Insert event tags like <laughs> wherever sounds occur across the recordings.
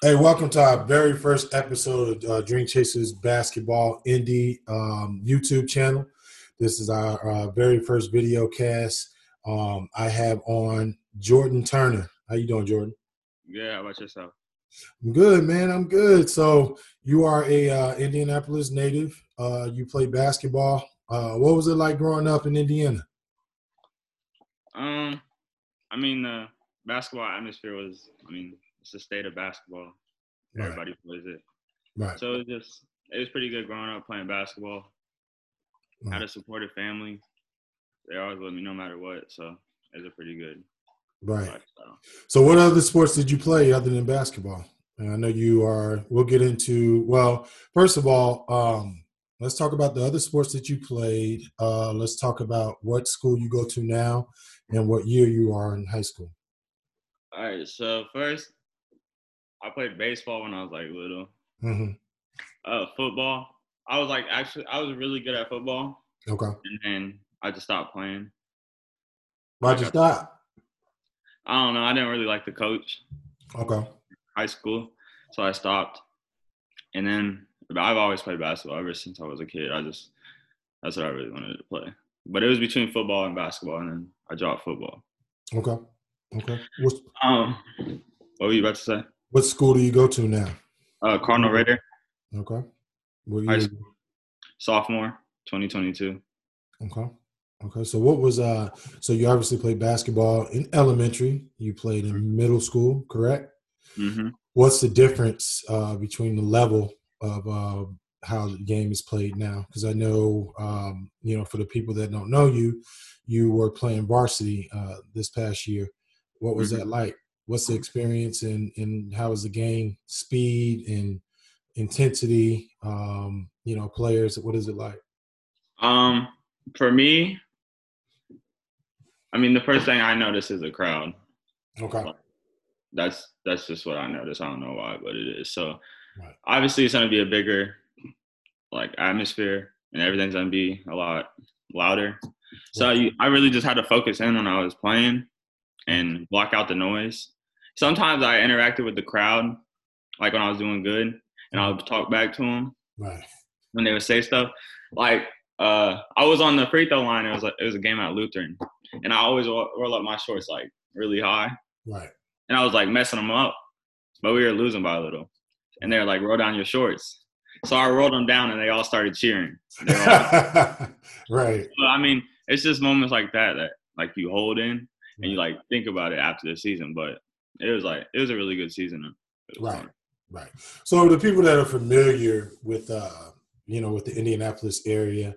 Hey, welcome to our very first episode of uh, Dream Chasers Basketball Indie um, YouTube channel. This is our uh, very first video cast. Um, I have on Jordan Turner. How you doing, Jordan? Yeah, how about yourself? I'm good, man. I'm good. So you are a uh, Indianapolis native. Uh, you play basketball. Uh, what was it like growing up in Indiana? Um, I mean, the basketball atmosphere was. I mean, it's the state of basketball. Right. Everybody plays it. Right. So it was just it was pretty good growing up playing basketball. Had a supportive family. They always with me no matter what. So it was a pretty good right. lifestyle. So, what other sports did you play other than basketball? And I know you are. We'll get into. Well, first of all, um, let's talk about the other sports that you played. Uh, let's talk about what school you go to now and what year you are in high school. All right. So first, I played baseball when I was like little. hmm Uh, football. I was like actually I was really good at football, Okay. and then I just stopped playing. Why'd you stop? I don't know. I didn't really like the coach. Okay. high school, so I stopped. And then I've always played basketball ever since I was a kid. I just that's what I really wanted to play. But it was between football and basketball, and then I dropped football. Okay. Okay. What, Um, what were you about to say? What school do you go to now? Uh, Cardinal Ritter, Okay. What year? school. sophomore, 2022. Okay. Okay. So what was uh so you obviously played basketball in elementary, you played in middle school, correct? hmm What's the difference uh between the level of uh how the game is played now? Because I know um, you know, for the people that don't know you, you were playing varsity uh this past year. What was that like? What's the experience and and how is the game speed and intensity? Um, you know, players, what is it like? Um, for me, I mean, the first thing I notice is a crowd. Okay. That's that's just what I notice. I don't know why, but it is. So Right. obviously, it's gonna be a bigger like atmosphere, and everything's gonna be a lot louder. So you, I really just had to focus in when I was playing and block out the noise. Sometimes I interacted with the crowd, like when I was doing good, and I would talk back to them Right. when they would say stuff. Like uh, I was on the free throw line. It was like, it was a game at Lutheran, and I always roll, up my shorts like really high, Right. and I was like messing them up, but we were losing by a little, and they were like, "Roll down your shorts." So I rolled them down, and they all started cheering. All- <laughs> right. But, I mean, it's just moments like that that like you hold in and you like think about it after the season. But it was like it was a really good season. Right. fun. Right. So the people that are familiar with uh you know with the Indianapolis area,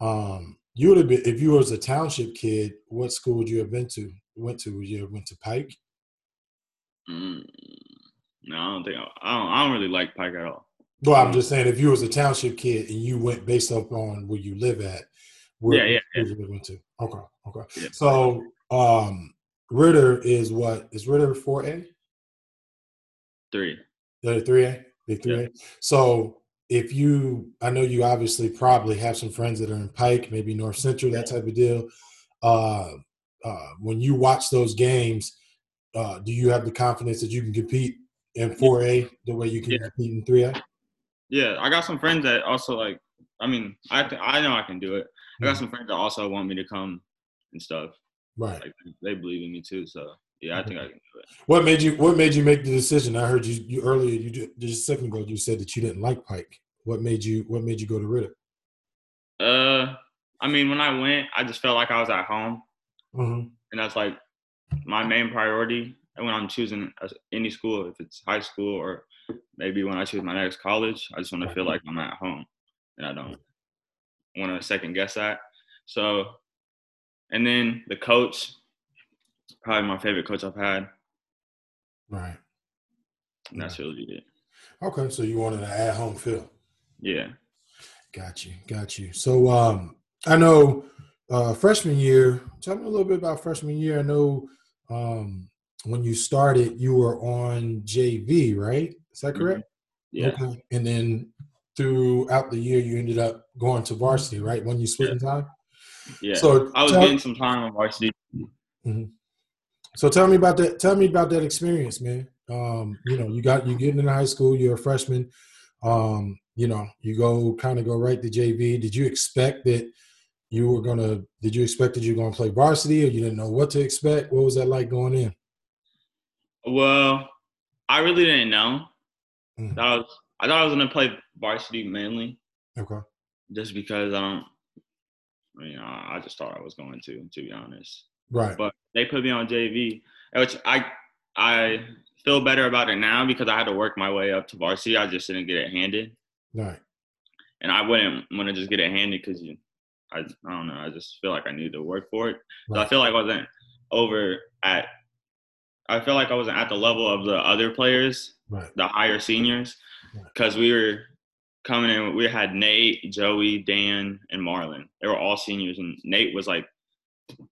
um, you would have been if you was a township kid, what school would you have been to? Went to? Would you have went to Pike? Mm, no, I don't think I, I don't. I don't really like Pike at all. Well, I'm Mm. just saying if you was a township kid and you went based up on where you live at, where Yeah, yeah, where you went to. Okay, okay. Yeah. So um Ritter is what is Ritter four A? Three. The three A, big three A. So if you, I know you obviously probably have some friends that are in Pike, maybe North Central, that type of deal. Uh, uh, when you watch those games, uh, do you have the confidence that you can compete in four A the way you can Yeah. compete in three A? Yeah, I got some friends that also like. I mean, I I know I can do it. I got some friends that also want me to come and stuff. Right. Like they believe in me too. So yeah, I think I can do it. What made you? What made you make the decision? I heard you, you earlier. You ju- just a second ago. You said that you didn't like Pike. What made you? What made you go to Ritter? Uh, I mean, when I went, I just felt like I was at home. Mm-hmm. and that's like my main priority and when i'm choosing any school if it's high school or maybe when i choose my next college i just want to feel like i'm at home and i don't want to second guess that so and then the coach probably my favorite coach i've had Right. and that's really it Okay. So you wanted an at-home feel. yeah Got you, got you. So um I know uh freshman year, tell me a little bit about freshman year. I know um when you started you were on JV, right? Is that Mhm. correct? yeah Okay. And then throughout the year you ended up going to varsity, right? When you split in time? Yeah So i was tell, getting some time on varsity so tell me about that tell me about that experience, man. Um, you know, you got you getting in high school, you're a freshman. Um, you know, you go kind of go right to JV. Did you expect that you were gonna? Did you expect that you were gonna play varsity, or you didn't know what to expect? What was that like going in? Well, I really didn't know. Mm-hmm. I was I thought I was gonna play varsity mainly. Okay. Just because I don't. I mean, I just thought I was going to, to be honest. Right. But they put me on JV, which I I feel better about it now because I had to work my way up to varsity. I just didn't get it handed. Right. And I wouldn't want to just get it handed because you, I, I don't know. I just feel like I need to work for it. Right. So I feel like I wasn't over at. I feel like I wasn't at the level of the other players, right. the higher seniors, because right. we were coming in. We had Nate, Joey, Dan, and Marlon. They were all seniors, and Nate was like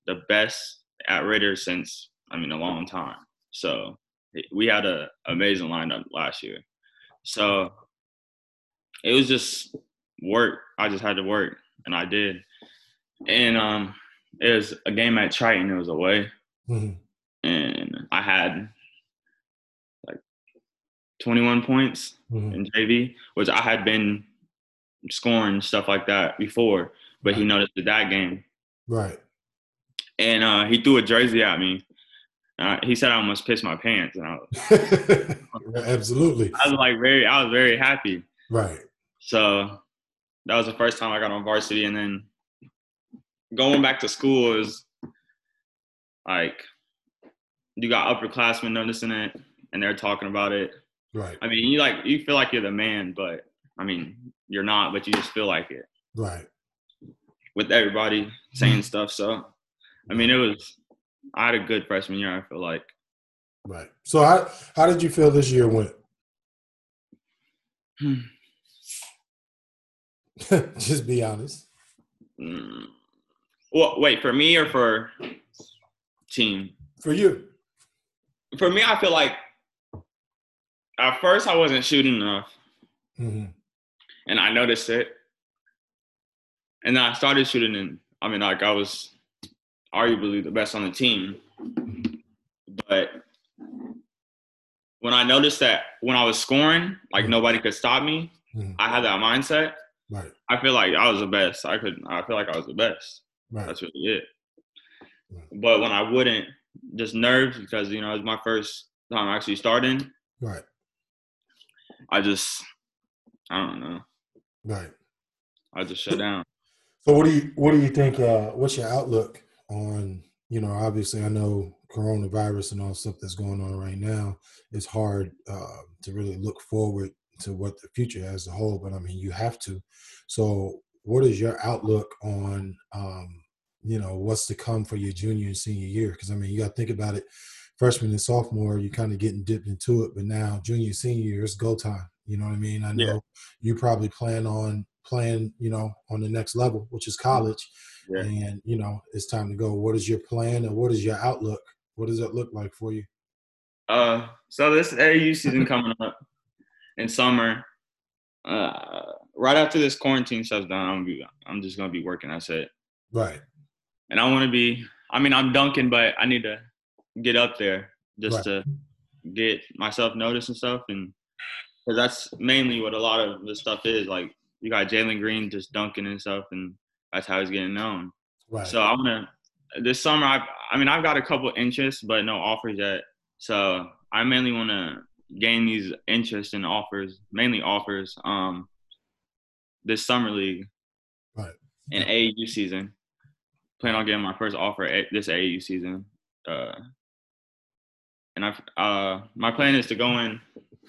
the best at Ritter since I mean a long time. So we had an amazing lineup last year. So it was just work. I just had to work, and I did. And um, it was a game at Triton. It was away, mm-hmm. and I had 21 points mm-hmm. in JV, which I had been scoring stuff like that before, but right. he noticed that game. Right. And uh, he threw a jersey at me, uh, he said I almost pissed my pants, and I was, <laughs> absolutely. I was like very, I was very happy. Right. So that was the first time I got on varsity, and then going back to school is like you got upperclassmen noticing it, and they're talking about it. Right. I mean, you like you feel like you're the man, but I mean, you're not, but you just feel like it. Right. With everybody saying <laughs> stuff, so I mean, it was I had a good freshman year. I feel like. Right. So how how did you feel this year went? <laughs> Hmm. Just be honest. Mm. Well, wait for me or for team? For you. For me, I feel like at first I wasn't shooting enough, mm-hmm. and I noticed it. And then I started shooting, and I mean, like I was arguably the best on the team. But when I noticed that when I was scoring, like mm-hmm. nobody could stop me, mm-hmm. I had that mindset. Right. I feel like I was the best. I could. I feel like I was the best. Right. That's really it. Right. But when I wouldn't, just nerves because you know it was my first time actually starting. Right. I just, I don't know. Right. I just shut down. So what do you what do you think? Uh, what's your outlook on you know obviously i know coronavirus and all stuff that's going on right now it's hard uh, to really look forward to what the future has a whole but i mean you have to so what is your outlook on um, you know what's to come for your junior and senior year because i mean you got to think about it freshman and sophomore you're kind of getting dipped into it but now junior senior year it's go time you know what i mean i know yeah. you probably plan on playing you know on the next level which is college yeah. and you know it's time to go. What is your plan and what is your outlook? What does it look like for you? Uh, so this AU season coming up in summer. Uh, right after this quarantine shuts down, I'm be, I'm just gonna be working. I said. Right. And I want to be. I mean, I'm dunking, but I need to get up there just right. to get myself noticed and stuff, and because that's mainly what a lot of this stuff is. Like you got Jalen Green just dunking and stuff, and that's how he's getting known. Right. So I'm gonna this summer. I I mean I've got a couple interests, but no offers yet. So I mainly want to gain these interests and offers, mainly offers. Um, this summer league. Right. In AAU season, plan on getting my first offer this AAU season. Uh, and I, uh, my plan is to go in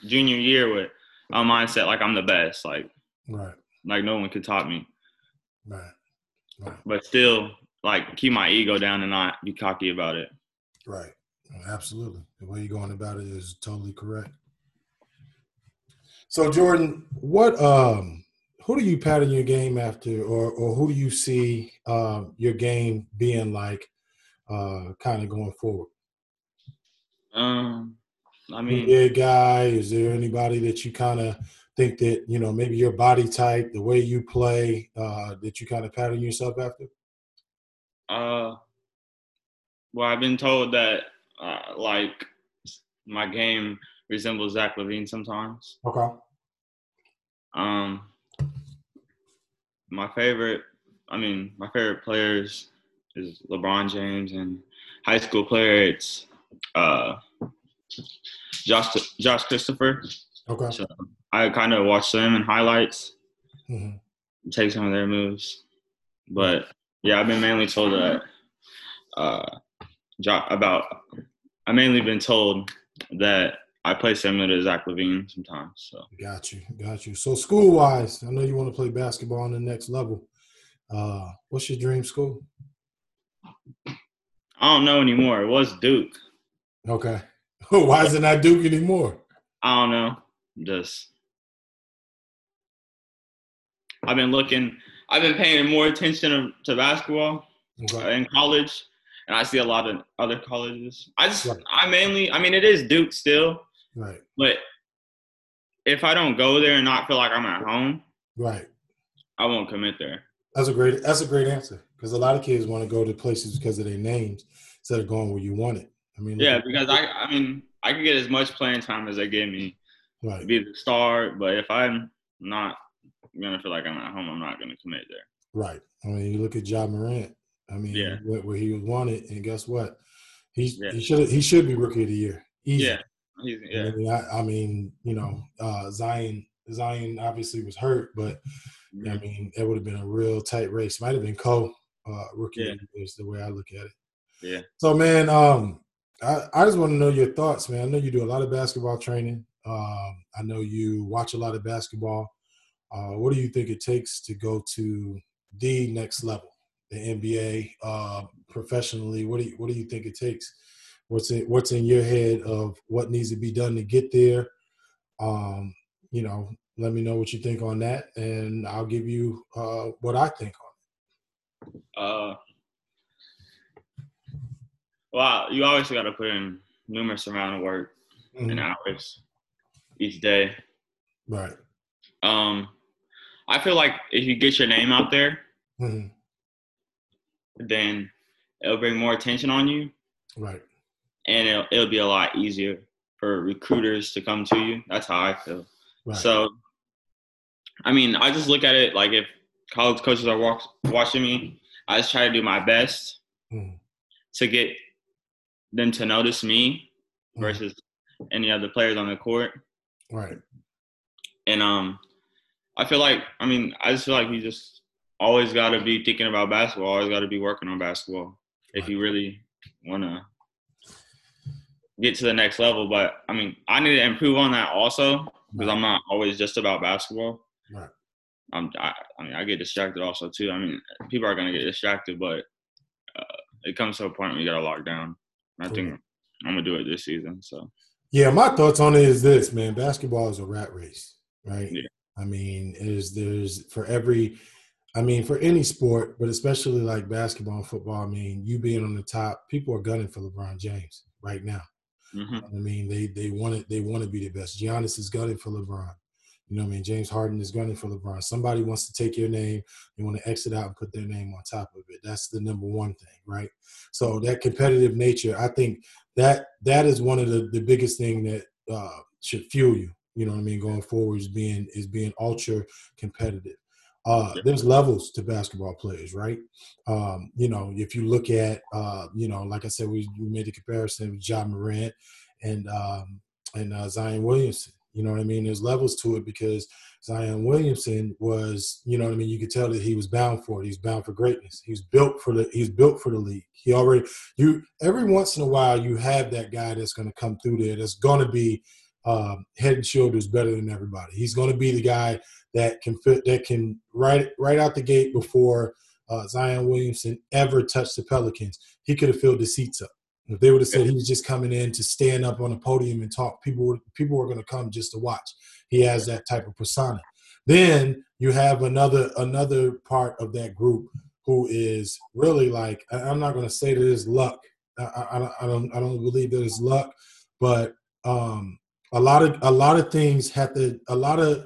junior year with a mindset like I'm the best, like, right, like no one could top me. Right. But still, like keep my ego down and not be cocky about it. Right. Absolutely. The way you're going about it is totally correct. So Jordan, what um who do you pattern your game after or or who do you see um your game being like uh kind of going forward? Um I mean big guy, is there anybody that you kind of think that you know maybe your body type, the way you play, uh, that you kind of pattern yourself after? Uh, well, I've been told that uh, like my game resembles Zach LaVine sometimes. Okay. Um, my favorite, I mean, my favorite players is LeBron James, and high school player it's uh, Josh Josh Christopher. Okay. So I kind of watch them in highlights, Mhm. take some of their moves, but yeah, I've been mainly told that uh, about. I mainly been told that I play similar to Zach LaVine sometimes. So Got you, got you. So school wise, I know you want to play basketball on the next level. Uh, what's your dream school? I don't know anymore. It was Duke. Okay. <laughs> Why is it not Duke anymore? I don't know. Just I've been looking. I've been paying more attention to, basketball Okay. in college, and I see a lot of other colleges. I just, Right. I mainly, I mean, it is Duke still, Right. but if I don't go there and not feel like I'm at home, Right. I won't commit there. That's a great. That's a great answer because a lot of kids want to go to places because of their names instead of going where you want it. I mean, Yeah, because I, I mean, I can get as much playing time as they give me, right, be the star. But if I'm not gonna feel like I'm at home, I'm not gonna commit there. right. I mean, you look at John Morant. I mean, Yeah. where, where he was wanted, and guess what? He's Yeah. he should he should be rookie of the year. Easy. Yeah, I yeah, mean, I, I mean, you know, uh, Zion Zion obviously was hurt, but I Mhm. mean, it would have been a real tight race. Might have been Cole, uh, rookie Yeah. of the year is the way I look at it. yeah. So, man, um, I, I just want to know your thoughts, man. I know you do a lot of basketball training. Um, I know you watch a lot of basketball. Uh, what do you think it takes to go to the next level, the NBA, uh, professionally? What do you What do you think it takes? What's in What's in your head of what needs to be done to get there? Um, you know, let me know what you think on that, and I'll give you uh, what I think on it. Uh, well, you obviously got to put in numerous amount of work. Mhm. and hours each day. Right. Um, I feel like if you get your name out there, Mhm. then it'll bring more attention on you, Right. and it'll, it'll be a lot easier for recruiters to come to you. That's how I feel. Right. So, I mean, I just look at it like if college coaches are watching me, I just try to do my best Mhm. to get them to notice me Mhm. versus any other players on the court. Right. And um, I feel like I mean I just feel like you just always got to be thinking about basketball. Always got to be working on basketball if you really want to get to the next level. But I mean, I need to improve on that also because Right. I'm not always just about basketball. Right. I'm, I, I mean, I get distracted also too. I mean, people are gonna get distracted, but uh, it comes to a point where you gotta lock down. I think I'm gonna do it this season. So Yeah, my thoughts on it is this, man. Basketball is a rat race, right? Yeah. I mean, is there's for every I mean, for any sport, but especially like basketball and football, I mean, you being on the top, people are gunning for LeBron James right now. mhm. I mean, they they want it, they want to be the best. Giannis is gunning for LeBron. You know what I mean? James Harden is gunning for LeBron. Somebody wants to take your name, they want to exit out and put their name on top of it. That's the number one thing, right? So that competitive nature, I think that that is one of the, the biggest thing that uh, should fuel you. You know what I mean? Going forward is being is being ultra competitive. Uh, there's levels to basketball players, right? Um, you know, if you look at, uh, you know, like I said, we, we made the comparison with John Morant and um, and uh, Zion Williamson. You know what I mean? There's levels to it because Zion Williamson was, you know what I mean. You could tell that he was bound for it. He's bound for greatness. He's built for the. He's built for the league. He already. You every once in a while you have that guy that's going to come through there. That's going to be um, head and shoulders better than everybody. He's going to be the guy that can fit. That can right right out the gate before uh, Zion Williamson ever touched the Pelicans. He could have filled the seats up. If they would have said he was just coming in to stand up on a podium and talk, people would people were going to come just to watch. He has that type of persona. Then you have another another part of that group who is really like I'm not going to say that it's luck. I, I, I don't I don't believe that it's luck, but um, a lot of a lot of things have to a lot of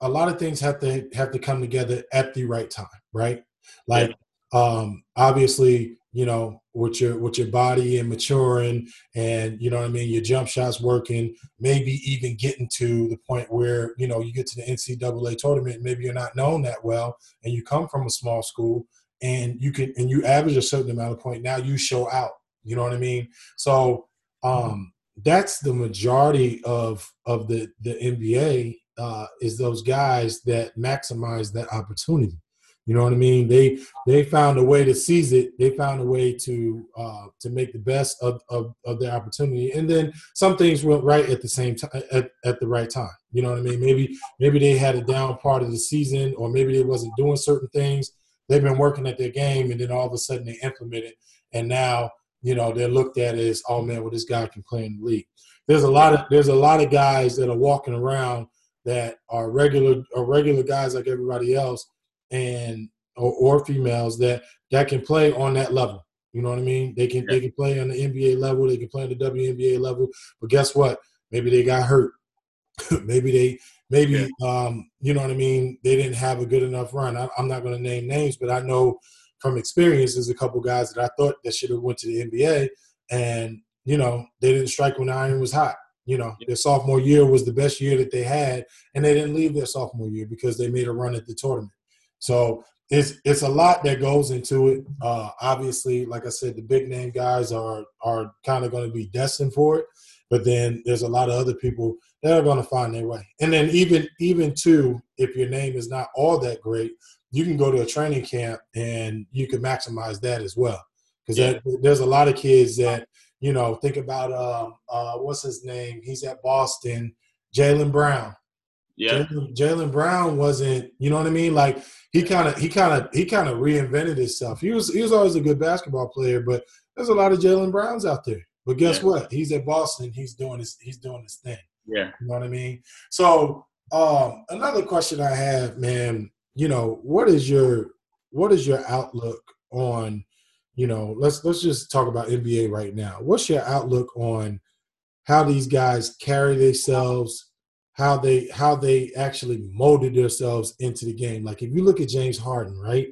a lot of things have to have to come together at the right time, right? Like um, obviously you know, with your with your body and maturing, and you know what I mean, your jump shots working, maybe even getting to the point where you know you get to the NCAA tournament, maybe you're not known that well, and you come from a small school, and you can and you average a certain amount of point. Now you show out. You know what I mean? So um, that's the majority of of the the NBA uh, is those guys that maximize that opportunity. You know what I mean? They they found a way to seize it. They found a way to uh, to make the best of, of, of their opportunity. And then some things went right at the same time at, at the right time. You know what I mean? Maybe maybe they had a down part of the season, or maybe they wasn't doing certain things. They've been working at their game, and then all of a sudden they implement it, and now you know they're looked at as, oh man, well this guy can play in the league. There's a lot of there's a lot of guys that are walking around that are regular are regular guys like everybody else and or, or, females that that can play on that level. You know what I mean? They can yeah. they can play on the NBA level, they can play on the WNBA level. But guess what? Maybe they got hurt. <laughs> maybe they maybe yeah. um, you know what I mean. They didn't have a good enough run. I, am not going to name names, but I know from experience there's a couple guys that I thought that should have went to the NBA, and you know they didn't strike when the iron was hot. You know, their sophomore year was the best year that they had, and they didn't leave their sophomore year because they made a run at the tournament. So it's it's a lot that goes into it. Uh, obviously, like I said, the big name guys are are kind of going to be destined for it, but then there's a lot of other people that are going to find their way. And then even even too, if your name is not all that great, you can go to a training camp and you can maximize that as well. Because yeah. there's a lot of kids that you know think about uh, uh, what's his name? He's at Boston, Jaylen Brown. Yeah, Jaylen Brown wasn't. You know what I mean? Like he kind of he kind of he kind of reinvented himself. He was he was always a good basketball player, but there's a lot of Jaylen Browns out there. But guess yeah. what? He's at Boston. He's doing his he's doing his thing. Yeah, you know what I mean. So um, another question I have, man. You know, what is your what is your outlook on? You know, let's let's just talk about NBA right now. What's your outlook on how these guys carry themselves? How they how they actually molded themselves into the game. Like if you look at James Harden, right?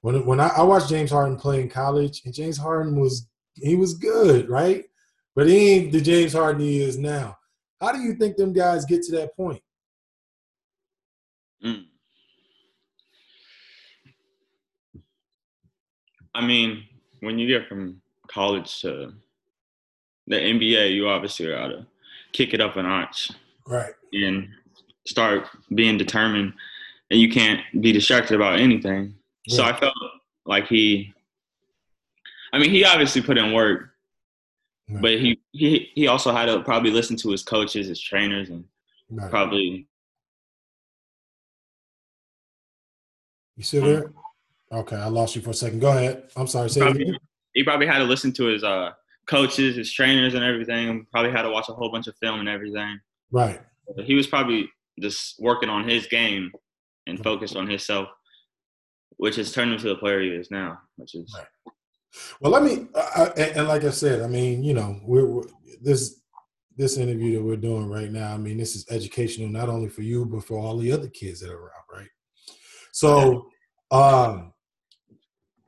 When when I, I watched James Harden play in college, and James Harden was he was good, right? But he ain't the James Harden he is now. How do you think them guys get to that point? Mm. I mean, when you get from college to the NBA, you obviously gotta kick it up a notch. Right and start being determined and you can't be distracted about anything. Yeah. So I felt like he I mean he obviously put in work. Right. But he, he he also had to probably listen to his coaches, his trainers and right. probably You still there? Okay, I lost you for a second. Go ahead. I'm sorry. Say probably, he probably had to listen to his uh, coaches, his trainers, and everything. Probably had to watch a whole bunch of film and everything. Right he was probably just working on his game and focused on himself, which has turned him to the player he is now. Which is right. well. Let me uh, and, and, like I said, I mean, you know, we're, we're, this this interview that we're doing right now. I mean, this is educational not only for you but for all the other kids that are around, right? So, um,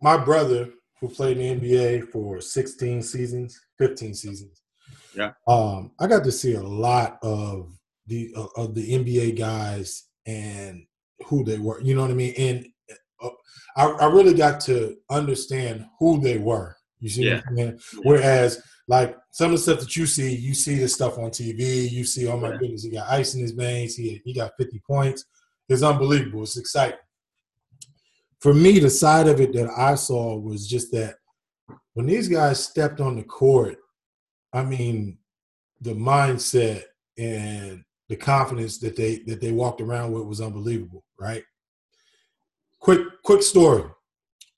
my brother who played in the NBA for 16 seasons, 15 seasons. Yeah. Um, I got to see a lot of the uh, of the NBA guys and who they were. You know what I mean? And uh, I, I, really got to understand who they were. You see yeah. mean? Whereas, like some of the stuff that you see, you see this stuff on TV. You see, oh my yeah. goodness, he got ice in his veins. He he got 50 points. It's unbelievable. It's exciting. For me, the side of it that I saw was just that when these guys stepped on the court, I mean, the mindset and the confidence that they that they walked around with was unbelievable, right? Quick quick story.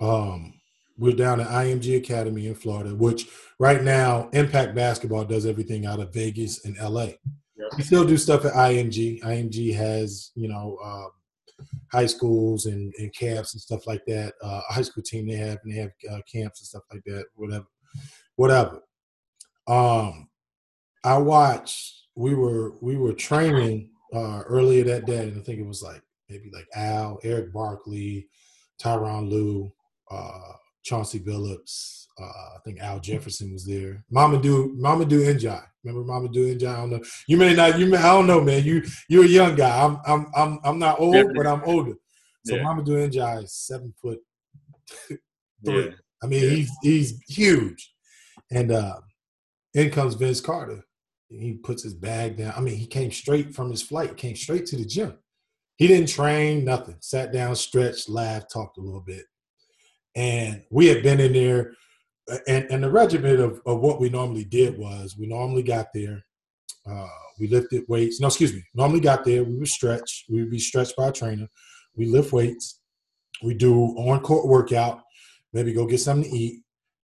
Um, we're down at IMG Academy in Florida, which right now Impact Basketball does everything out of Vegas and LA. Yep. We still do stuff at IMG. IMG has you know uh, high schools and, and, camps and stuff like that. Uh, a high school team they have and they have uh, camps and stuff like that. Whatever, whatever. Um, I watched we were we were training uh, earlier that day, and I think it was like maybe like Al, Erick Barkley, Tyronn Lue, uh, Chauncey Billups. Uh, I think Al Jefferson was there. Mama do Mama do Njie. Remember Mamadou Njie? I don't know. You may not. You may. I don't know, man. You you're a young guy. I'm I'm I'm I'm not old, yeah. but I'm older. So yeah. Mamadou Njie is seven foot <laughs> three. Yeah. I mean, yeah. he's he's huge. And uh, in comes Vince Carter. He puts his bag down. I mean, he came straight from his flight, came straight to the gym. He didn't train, nothing. Sat down, stretched, laughed, talked a little bit. And we had been in there, and, and the regiment of, of what we normally did was we normally got there, uh, we lifted weights. No, excuse me. Normally got there, we would stretch. We would be stretched by a trainer. We lift weights. We do on court workout. Maybe go get something to eat.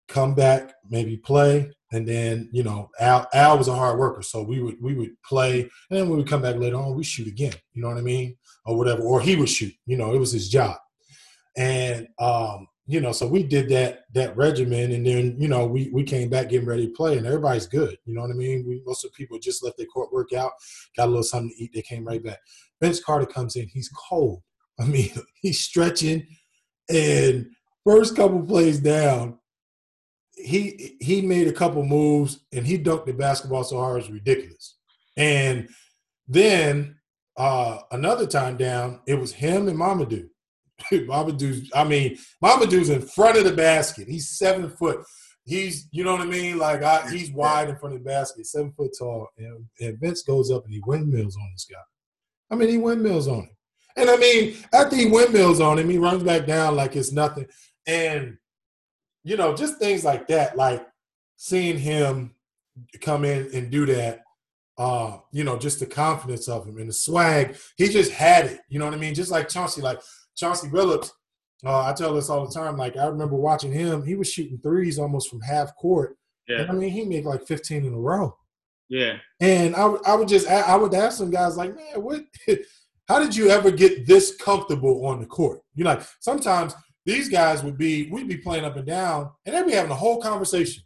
Come back, maybe play, and then you know Al Al was a hard worker, so we would we would play, and then when we come back later on, we shoot again. You know what I mean, or whatever, or he would shoot. You know, it was his job, and um, you know, so we did that that regimen, and then you know we we came back getting ready to play, and everybody's good. You know what I mean? We most of the people just left their court workout, got a little something to eat, they came right back. Vince Carter comes in, he's cold. <laughs> I mean, he's stretching, and first couple plays down, he he made a couple moves and he dunked the basketball so hard it's ridiculous. And then uh, another time down, it was him and Mamadou. <laughs> Mamadou's, I mean, Mama Mamadou's in front of the basket. He's seven foot. He's, you know what I mean? Like I, he's wide in front of the basket, seven foot tall. And, and Vince goes up and he windmills on this guy. I mean, he windmills on him. And I mean, after he windmills on him, he runs back down like it's nothing. And you know, just things like that, like seeing him come in and do that, uh, you know, just the confidence of him and the swag, he just had it. You know what I mean? Just like Chauncey, like Chauncey Billups, uh, I tell this all the time. Like I remember watching him, he was shooting threes almost from half court. Yeah. And, I mean, he made like 15 in a row. Yeah. And I, I would just, I would ask some guys like, man, what, <laughs> how did you ever get this comfortable on the court? You know, like sometimes these guys would be, we'd be playing up and down, and they'd be having a whole conversation.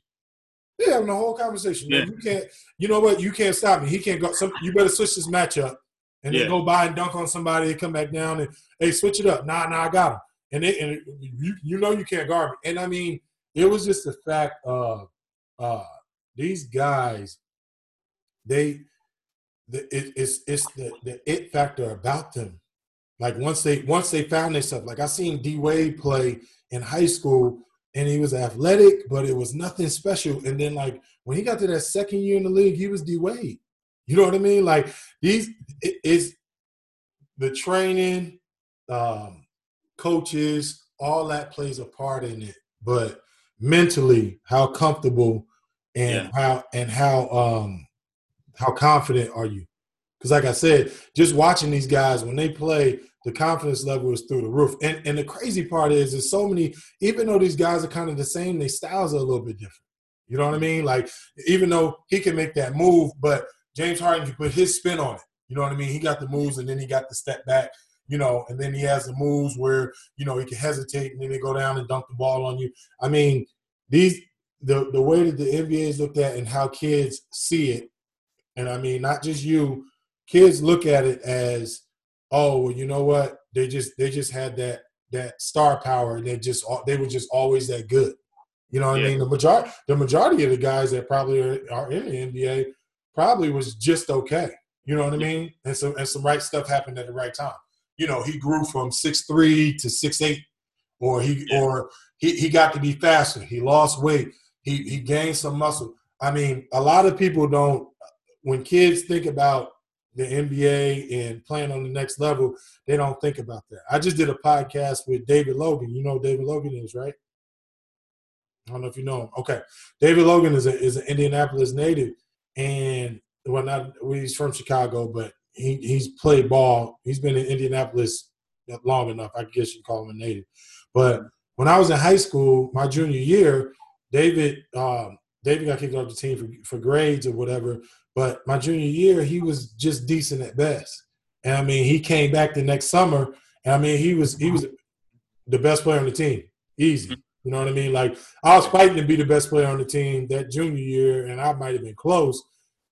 They're having a whole conversation. Yeah. you can't, you know what? You can't stop me. He can't go. Some, you better switch this matchup, and yeah. then go by and dunk on somebody and come back down and hey, switch it up. Nah, nah, I got him. And it, and you, you know you can't guard me. And I mean, it was just the fact of uh, these guys. They, the, it, it's it's the the it factor about them like once they once they found themselves, like I seen D Wade play in high school, and he was athletic, but it was nothing special. And then like when he got to that second year in the league, he was D Wade. You know what I mean? Like these it, it's the training, um, coaches, all that plays a part in it. But mentally, how comfortable and yeah. how and how um how confident are you? Because, like I said, just watching these guys when they play, the confidence level is through the roof. And and the crazy part is, there's so many. Even though these guys are kind of the same, their styles are a little bit different. You know what I mean? Like even though he can make that move, but James Harden can put his spin on it. You know what I mean? He got the moves, and then he got the step back. You know, and then he has the moves where you know he can hesitate, and then they go down and dunk the ball on you. I mean, these the the way that the NBA is looked at and how kids see it, and I mean not just you, kids look at it as, oh, well, you know what? They just they just had that that star power, and they just they were just always that good. You know what yeah. I mean? The majority the majority of the guys that probably are, are in the NBA probably was just okay. You know what I mean? And some and some right stuff happened at the right time. You know, he grew from six three to six eight, or he yeah. or he, he got to be faster. He lost weight. He he gained some muscle. I mean, a lot of people don't when kids think about the NBA and playing on the next level, they don't think about that. I just did a podcast with David Logan. You know David Logan is, right? I don't know if you know him. Okay. David Logan is a is an Indianapolis native and well not well, he's from Chicago, but he, he's played ball. He's been in Indianapolis long enough. I guess you call him a native. But when I was in high school, my junior year, David um, David got kicked off the team for, for grades or whatever. But my junior year, he was just decent at best. And I mean, he came back the next summer, and I mean, he was he was the best player on the team, easy. You know what I mean? Like I was fighting to be the best player on the team that junior year, and I might have been close.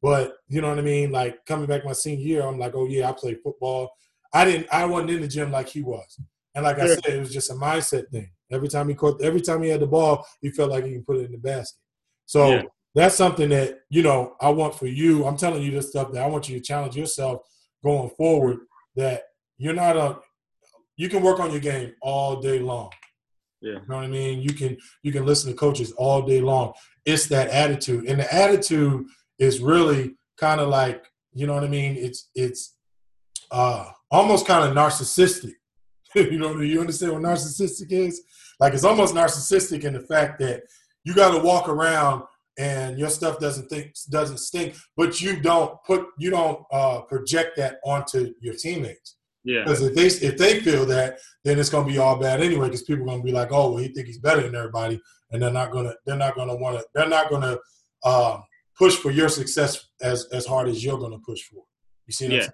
But you know what I mean? Like coming back my senior year, I'm like, oh yeah, I played football. I didn't. I wasn't in the gym like he was, and like I said, it was just a mindset thing. Every time he caught, every time he had the ball, he felt like he could put it in the basket. So yeah. That's something that you know I want for you. I'm telling you this stuff that I want you to challenge yourself going forward. That you're not a, you can work on your game all day long. Yeah. You know what I mean? You can you can listen to coaches all day long. It's that attitude. And the attitude is really kind of like, you know what I mean? It's it's uh almost kind of narcissistic. <laughs> you know, you understand what narcissistic is? Like it's almost narcissistic in the fact that you got to walk around and your stuff doesn't think doesn't stink, but you don't put you don't uh, project that onto your teammates. Yeah. Because if they if they feel that, then it's gonna be all bad anyway. Because people are gonna be like, oh, well, he think he's better than everybody, and they're not gonna they're not gonna want to they're not gonna um, push for your success as as hard as you're gonna push for. You see? yeah.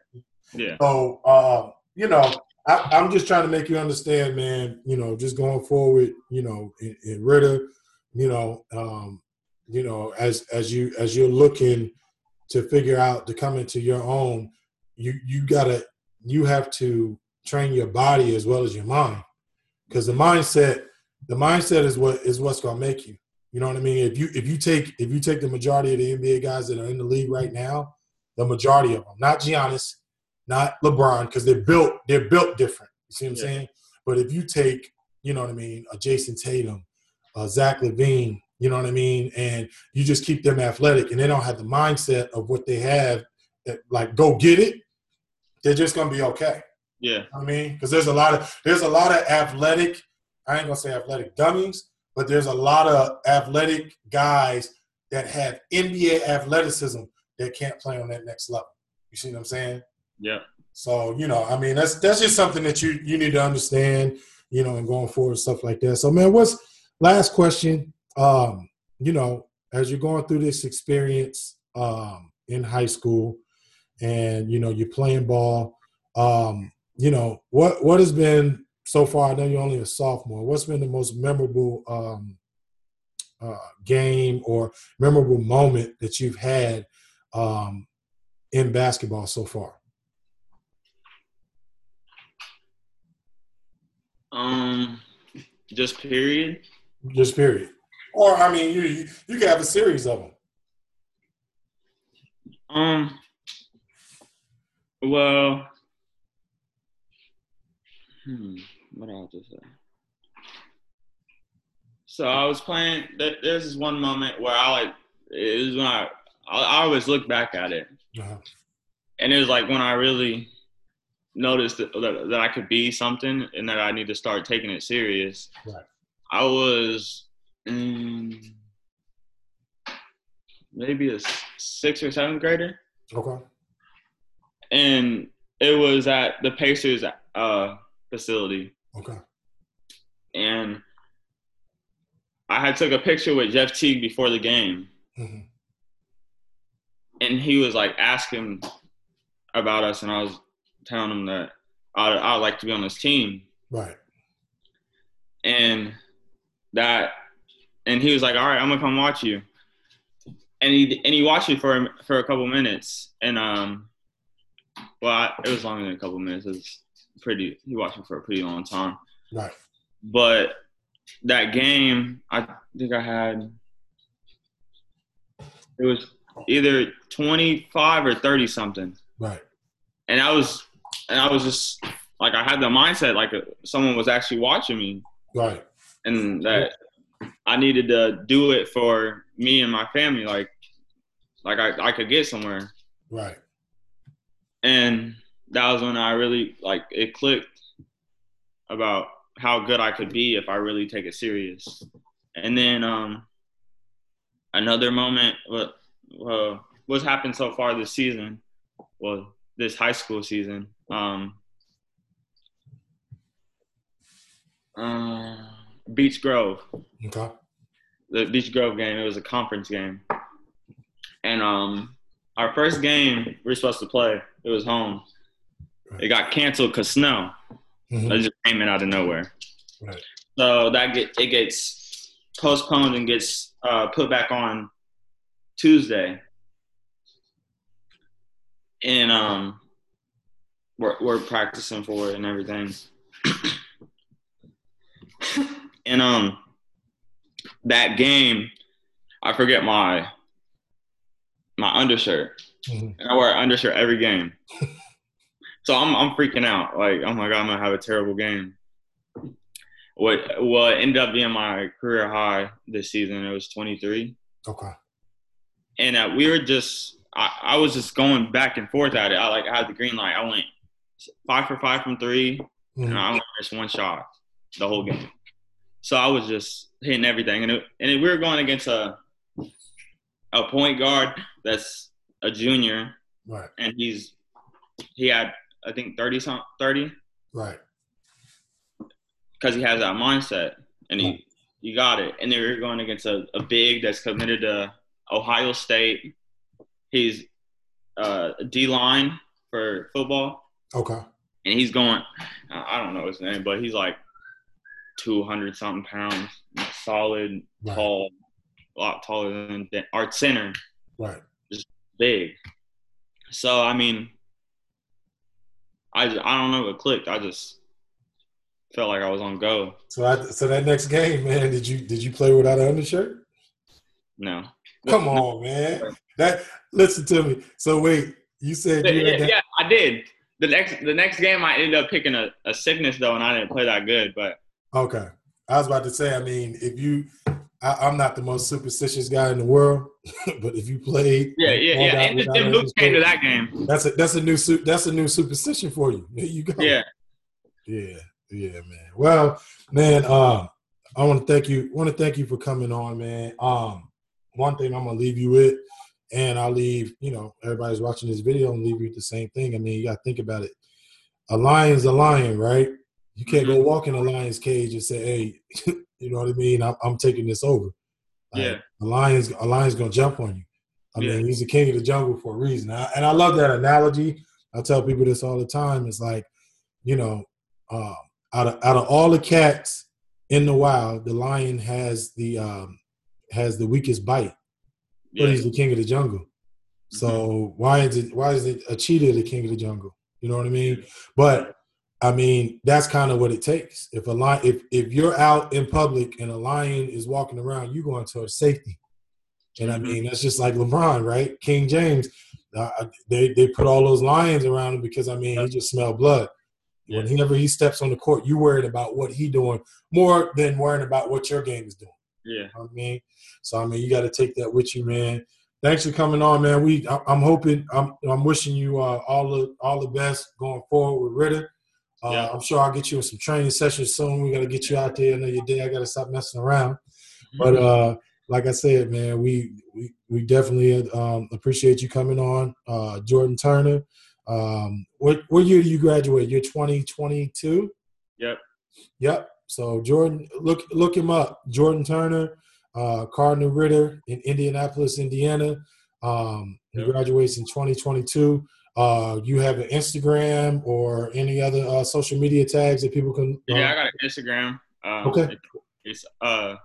Yeah. So uh, you know, I, am just trying to make you understand, man. You know, just going forward, you know, in, in Ritter, you know, um, you know, as as you as you're looking to figure out to come into your own, you you gotta you have to train your body as well as your mind. Because the mindset the mindset is what is what's going to make you. You know what i mean? If you if you take if you take the majority of the nba guys that are in the league right now the majority of them not Giannis not LeBron because they're built they're built different. You see what i'm yeah. saying? But if you take you know what i mean a Jayson Tatum a Zach LaVine you know what i mean and you just keep them athletic and they don't have the mindset of what they have that like go get it they're just gonna be okay. Yeah. You know I mean, because there's a lot of there's a lot of athletic. I ain't gonna say athletic dummies, but there's a lot of athletic guys that have NBA athleticism that can't play on that next level. You see what I'm saying? Yeah. So you know, I mean, that's that's just something that you you need to understand. You know, and going forward stuff like that. So, man, what's last question? Um, you know, as you're going through this experience um, in high school, and you know you're playing ball. Um, you know what what has been so far? I know you're only a sophomore. What's been the most memorable um, uh, game or memorable moment that you've had um, in basketball so far? Um, just period. Just period. Or I mean, you you, you can have a series of them. Um, well, hmm, what else to say? So I was playing. There's this one moment where I like. It was when I. I always look back at it, uh-huh. and it was like when I really noticed that, that, that I could be something and that I need to start taking it serious. Right. I was mm, maybe a sixth or seventh grader. Okay and it was at the Pacers uh, facility. Okay. And I had took a picture with Jeff Teague before the game, mm-hmm. and he was like asking about us, and I was telling him that I I'd like to be on this team. Right. And that, and he was like, "All right, I'm gonna come watch you." And he and he watched me for for a couple minutes, and um, well, I, it was longer than a couple minutes. It was pretty. He watched me for a pretty long time. Right. But that game, I think I had. It was either twenty five or thirty something. Right. And I was, and I was just like I had the mindset like someone was actually watching me. Right. And that I needed to do it for me and my family, like, like I, I could get somewhere. Right and that was when I really like it clicked about how good I could be if I really take it serious. And then um, another moment, what uh, what's happened so far this season, well, this high school season. Um, uh, Beech Grove. Okay. The Beech Grove game. It was a conference game, and um, our first game we were supposed to play. It was home. It got canceled because snow. Mm-hmm. It just came in out of nowhere. Right. So that get it gets postponed and gets uh, put back on Tuesday. And um, we're we're practicing for it and everything. <coughs> <laughs> And um, that game, I forget my my undershirt, Mhm. and I wear an undershirt every game. <laughs> so I'm I'm freaking out. Like, oh my god, I'm gonna have a terrible game. What what ended up being my career high this season? It was 23 Okay. and uh, we were just I, I was just going back and forth at it. I like I had the green light. I went five for five from 3 Mhm. and I only missed one shot the whole game. So I was just hitting everything, and it, and we were going against a a point guard that's a junior, Right. and he's he had I think 30 something 30 Right. because he has that mindset, and he you got it. And they were going against a, a big that's committed to Ohio State. He's uh, D line for football, Okay. and he's going. I don't know his name, but he's like two hundred something pounds, solid, Right. tall, a lot taller than, than our center, Right. Just big. So I mean, I I don't know what clicked. I just felt like I was on go. So I, so that next game, man, did you did you play without an undershirt? No. Come on, man. That listen to me. So wait, you said Yeah, you yeah, yeah, I did. The next the next game I ended up picking a, a sickness though, and I didn't play that good. But Okay. I was about to say, I mean, if you, I, I'm not the most superstitious guy in the world, <laughs> but if you played, yeah, yeah, yeah. And the Tim Luke came to that game. That's a that's a new that's a new superstition for you. <laughs> There you go. Yeah, yeah, yeah, man. Well, man, um, I want to thank you. Want to thank you for coming on, man. Um, one thing I'm gonna leave you with, and I'll leave. You know, everybody's watching this video and leave you with the same thing. I mean, you got to think about it. A lion's a lion, right? You can't go walk in a lion's cage and say, "Hey, <laughs> you know what I mean? I'm, I'm taking this over." Like, Yeah. a lion's a lion's gonna jump on you. I Yeah. mean, he's the king of the jungle for a reason, I, and I love that analogy. I tell people this all the time. It's like, you know, uh, out of out of all the cats in the wild, the lion has the um, has the weakest bite, yeah, but he's the king of the jungle. So why is it why is it a cheetah the king of the jungle? You know what I mean? But I mean that's kind of what it takes. If a lion, if if you're out in public and a lion is walking around, you going towards safety. And I Mhm. mean that's just like LeBron, right? King James, uh, they they put all those lions around him because I mean he just smelled blood. Yeah. Whenever he steps on the court, you worried about what he doing more than worrying about what your game is doing. yeah, You know I mean? So I mean, you got to take that with you, man. Thanks for coming on, man. We, I- I'm hoping, I'm, I'm wishing you uh, all the, all the best going forward with Ritter. Uh, Yeah. I'm sure I'll get you in some training sessions soon. We got to get you out there. I know your day. I got to stop messing around. But uh, like I said, man, we we, we definitely um, appreciate you coming on, uh, Jordan Turner. Um, what what year do you graduate? You're 2022. Yep. Yep. So Jordan, look look him up. Jordan Turner, uh, Cardinal Ritter in Indianapolis, Indiana. Um, he Yep. graduates in 2022. Uh, you have an Instagram or any other uh, social media tags that people can? uh, yeah. I got an Instagram. Um, Okay. it- it's uh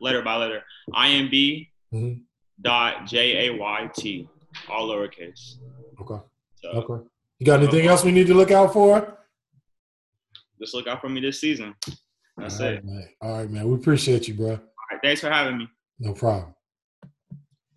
letter by letter. IMB Mhm. dot J A Y T, all lowercase. Okay. So Okay. You got anything else we need to look out for? just look out for me this season. That's All it. man. All right, man. We appreciate you, bro. All right, thanks for having me. No problem.